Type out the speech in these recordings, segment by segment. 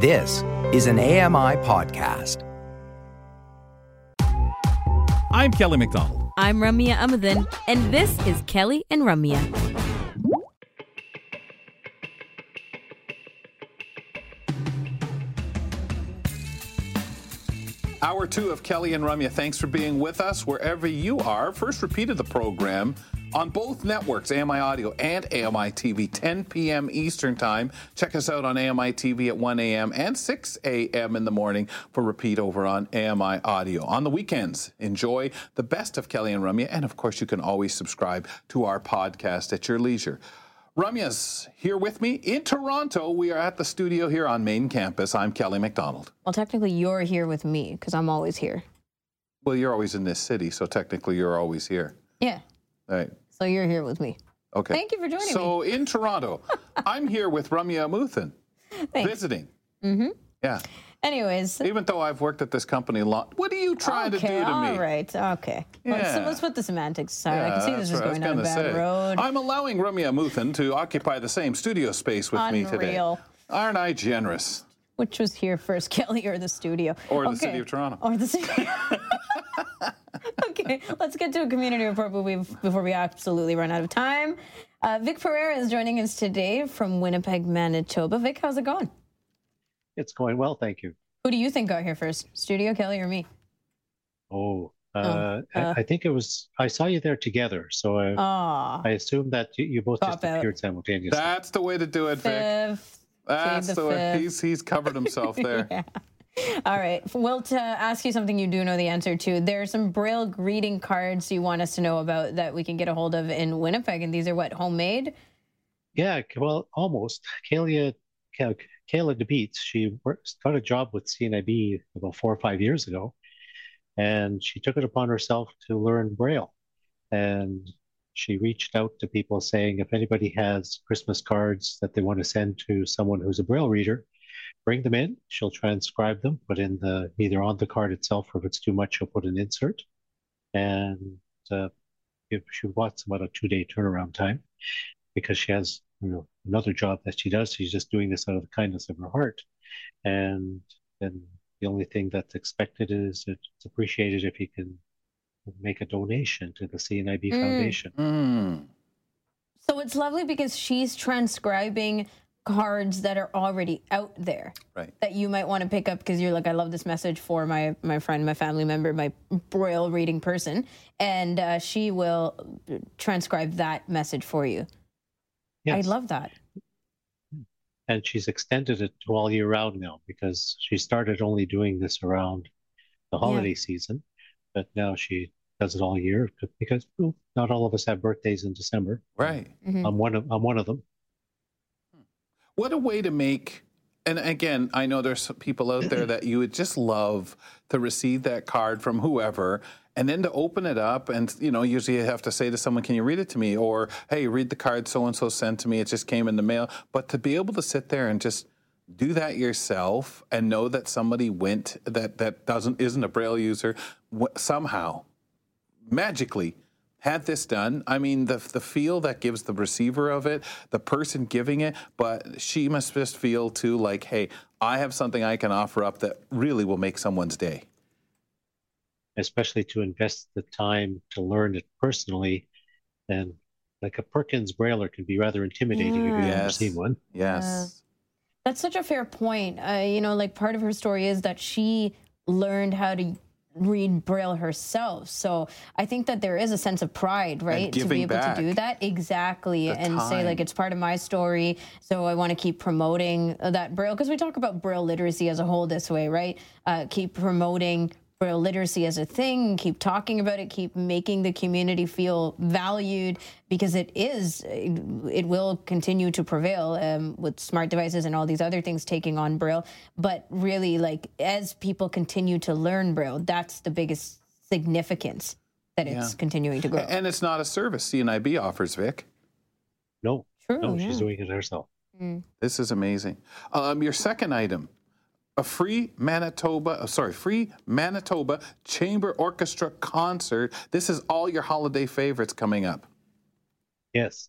This is an AMI podcast. I'm Kelly McDonald. I'm Ramya Amuthan, and this is Kelly and Ramya. Hour two of Kelly and Ramya. Thanks for being with us wherever you are. First repeat of the program on both networks, AMI Audio and AMI TV, 10 p.m. Eastern Time. Check us out on AMI TV at 1 a.m. and 6 a.m. in the morning for repeat over on AMI Audio. On the weekends, enjoy the best of Kelly and Ramya. And of course, you can always subscribe to our podcast at your leisure. Ramya's here with me in Toronto. We are at the studio here on main campus. I'm Kelly McDonald. Well, technically, you're here with me because I'm always here. Well, you're always in this city, so technically you're always here. Yeah. Right. So you're here with me. Okay. Thank you for joining so me. So in Toronto, I'm here with Ramya Amuthan, Thanks. visiting. Mm-hmm. Yeah. Anyways. Even though I've worked at this company a lot, what are you trying okay, to do to all me? right. Okay. Let's, Yeah. let's put the semantics aside. I can see this is was going down a bad say. road. I'm allowing Ramya Amuthan to occupy the same studio space with me today. Unreal. Aren't I generous? Which was here first, Kelly or the studio? Or the city of Toronto. Or the city. okay, let's get to a community report before we, before we absolutely run out of time. Uh, Vic Pereira is joining us today from Winnipeg, Manitoba. Vic, how's it going? It's going well, thank you. Who do you think got here first, Studio Kelly or me? Oh, uh, uh. I, I think it was. I saw you there together, so I, Ah, I assume that you, you both just Cop out. appeared simultaneously. That's the way to do it, Vic. fifth. That's the the way. He's he's covered himself there. Yeah. All right. Well, to ask you something you do know the answer to, there are some Braille greeting cards you want us to know about that we can get a hold of in Winnipeg, and these are what homemade. Yeah, well, almost. Kayla, Kay- Kayla DeBeats, she works, got a job with CNIB about four or five years ago, and she took it upon herself to learn Braille. And she reached out to people saying, if anybody has Christmas cards that they want to send to someone who's a Braille reader, bring them in. She'll transcribe them, put in the either on the card itself, or if it's too much, she'll put an insert. And uh, if she wants about a two-day turnaround time because she has you know another job that she does. She's just doing this out of the kindness of her heart, and then the only thing that's expected is it's appreciated if you can make a donation to the CNIB Mm. Foundation. Mm. So it's lovely because she's transcribing cards that are already out there Right. that you might want to pick up because you're like, I love this message for my my friend, my family member, my Braille reading person, and uh, she will transcribe that message for you. I love that. and she's extended it to all year round now because she started only doing this around the holiday season, but now she does it all year because well, not all of us have birthdays in December. Right. Mhm. I'm one of I'm one of them. What a way to make. And again, I know there's people out there that you would just love to receive that card from whoever, and then to open it up, and you know, usually you have to say to someone, "Can you read it to me?" or "Hey, read the card so and so sent to me. It just came in the mail." But to be able to sit there and just do that yourself and know that somebody went that that doesn't isn't a braille user w- somehow magically had this done. I mean, the the feel that gives the receiver of it, the person giving it, but she must just feel too like, hey, I have something I can offer up that really will make someone's day. especially to invest the time to learn it personally. And like a Perkins Brailler can be rather intimidating if you've never Yes. seen one. Yes. That's such a fair point. Uh, you know, like part of her story is that she learned how to read Braille herself. So I think that there is a sense of pride, right? To be able to do that. Exactly. And say, like, it's part of my story. So I want to keep promoting that Braille because we talk about Braille literacy as a whole this way, right? Uh, keep promoting Braille literacy as a thing, keep talking about it, keep making the community feel valued because it is, it will continue to prevail um, with smart devices and all these other things taking on Braille. But really, like, as people continue to learn Braille, that's the biggest significance that it's continuing to grow. And it's not a service CNIB offers, Vic. No, True. no, yeah. she's doing it herself. This is amazing. Um, your second item, a free Manitoba, uh, sorry, free Manitoba Chamber Orchestra concert. This is all your holiday favorites coming up. Yes.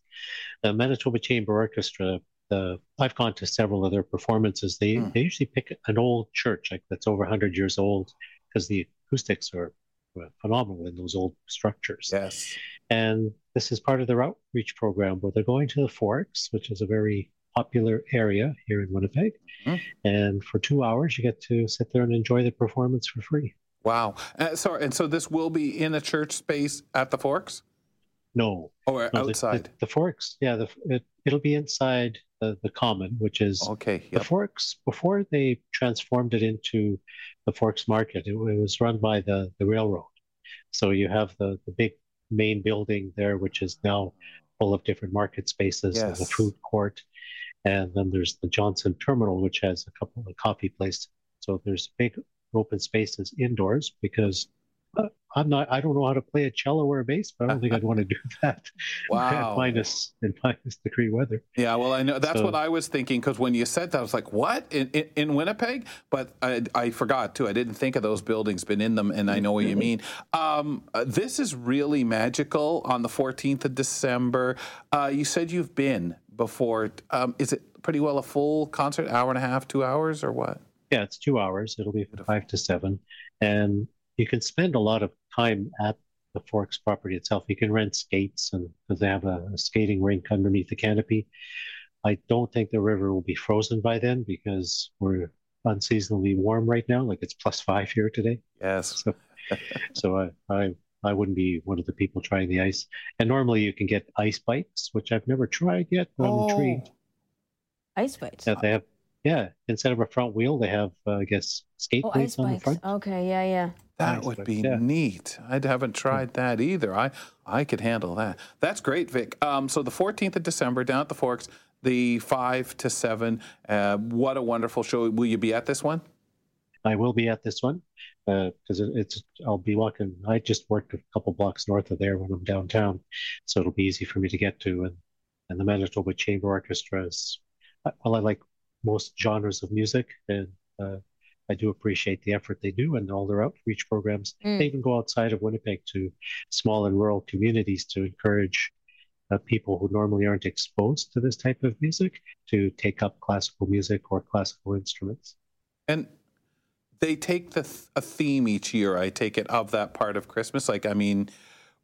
The Manitoba Chamber Orchestra the I've gone to several of their performances. They Hmm. they usually pick an old church like that's over 100 years old because the acoustics are uh, phenomenal in those old structures. Yes. And this is part of their outreach program where they're going to the Forks, which is a very popular area here in Winnipeg. Mhm. And for two hours, you get to sit there and enjoy the performance for free. Wow. Uh, sorry, and so this will be in a church space at the Forks No, or no, outside? The, the Forks, yeah, the, it, it'll be inside the, the Common, which is okay. the Forks. Before they transformed it into the Forks Market, it, it was run by the, the railroad. So you have the, the big main building there, which is now full of different market spaces and the Yes. food court. And then there's the Johnson Terminal, which has a couple of coffee places. So there's big open spaces indoors because uh, I'm not, I don't know how to play a cello or a bass, but I don't think I'd want to do that. Wow. At minus, in minus degree weather. Yeah, well, I know that's So- what I was thinking because when you said that, I was like, "What in, in, in Winnipeg?" But I, I forgot too. I didn't think of those buildings, been in them, and I know what you mean. Um, uh, this is really magical. On the 14th of December, uh, you said you've been before. Um, is it pretty well a full concert, hour and a half, two hours, or what? Yeah, it's two hours. It'll be from five to seven. And you can spend a lot of time at the Forks property itself. You can rent skates and because they have a, a skating rink underneath the canopy. I don't think the river will be frozen by then because we're unseasonably warm right now. Like it's plus five here today. Yes. So so I, I I wouldn't be one of the people trying the ice. And normally you can get ice bikes, which I've never tried yet, but I'm intrigued. Ice bites. Yeah, they have yeah, instead of a front wheel, they have uh, I guess skate Oh, ice plates on the front. Okay, yeah, yeah. That Nice, would but be yeah. neat. I haven't tried that either. I I could handle that. That's great, Vic. Um, so the 14th of December down at the Forks, the five to seven. Uh, what a wonderful show! Will you be at this one? I will be at this one because it it's I'll be walking. I just work a couple blocks north of there when I'm downtown, so it'll be easy for me to get to. And and the Manitoba Chamber Orchestra is well, I like most genres of music, and uh, I do appreciate the effort they do and all their outreach programs. Mm. They even go outside of Winnipeg to small and rural communities to encourage. Uh, people who normally aren't exposed to this type of music to take up classical music or classical instruments. And they take the th- a theme each year. I take it of that part of Christmas. Like I mean,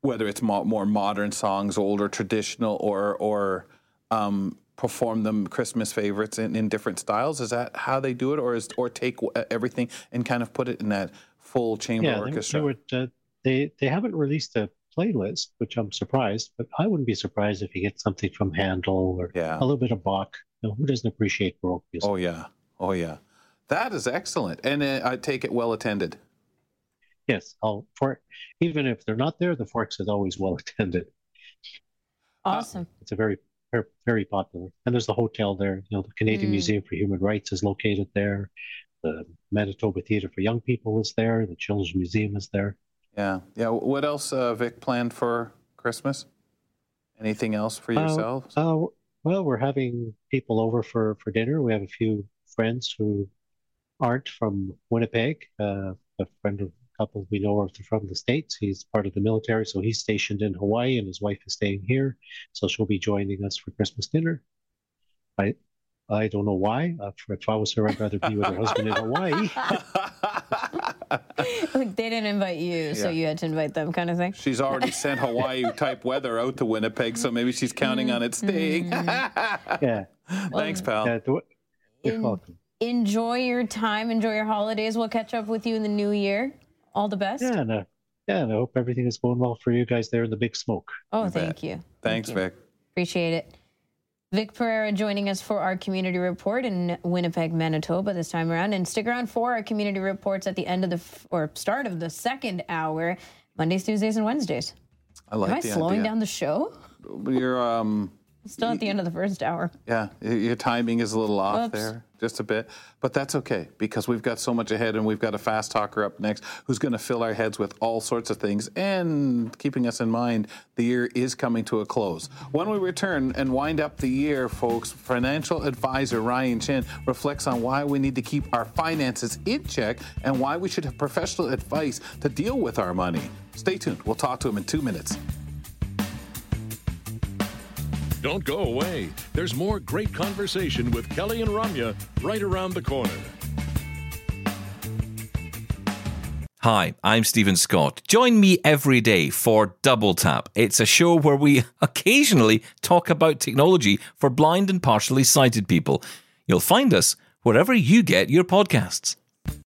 whether it's mo- more modern songs, older traditional, or or um, perform them Christmas favorites in, in different styles. Is that how they do it, or is or take w- everything and kind of put it in that full chamber yeah, they- orchestra? They, would, uh, they they haven't released a playlist, which I'm surprised, but I wouldn't be surprised if you get something from Handel or Yeah. a little bit of Bach. You know, who doesn't appreciate Baroque music? Oh yeah, oh yeah, that is excellent, and uh, I take it well attended. Yes, I'll, for even if they're not there, the Forks is always well attended. Awesome. It's a very very, very popular, and there's the hotel there. You know, the Canadian Mm. Museum for Human Rights is located there. The Manitoba Theatre for Young People is there. The Children's Museum is there. Yeah, yeah. What else, uh, Vic, planned for Christmas? Anything else for Uh, yourselves? Uh, well, we're having people over for, for dinner. We have a few friends who aren't from Winnipeg. Uh, a friend of a couple we know are from the States. He's part of the military, so he's stationed in Hawaii, and his wife is staying here. So she'll be joining us for Christmas dinner. I I don't know why. Uh, if I was her, I'd rather be with her husband in Hawaii. they didn't invite you, so you had to invite them, kind of thing. She's already sent Hawaii type weather out to Winnipeg, so maybe she's counting on it staying. Yeah, Thanks, pal. yeah. do- You're In- welcome. Enjoy your time. Enjoy your holidays. We'll catch up with you in the new year. All the best. Yeah, and, uh, yeah, and I hope everything is going well for you guys there in the big smoke. Oh, You thank bet. you. Thanks, Thank you. Vic. Appreciate it. Vic Pereira joining us for our community report in Winnipeg, Manitoba this time around. And stick around for our community reports at the end of the f- or start of the second hour, Mondays, Tuesdays, and Wednesdays. I like Am I the slowing idea. down the show? You're um Still at the end of the first hour. yeah, your timing is a little off there, just a bit, but that's okay because we've got so much ahead, and we've got a fast talker up next who's going to fill our heads with all sorts of things, and keeping us in mind the year is coming to a close. When we return and wind up the year, folks, financial advisor Ryan Chen reflects on why we need to keep our finances in check and why we should have professional advice to deal with our money. Stay tuned. We'll talk to him in two minutes. Don't go away. There's more great conversation with Kelly and Ramya right around the corner. Hi, I'm Steven Scott. Join me every day for Double Tap. It's a show where we occasionally talk about technology for blind and partially sighted people. You'll find us wherever you get your podcasts.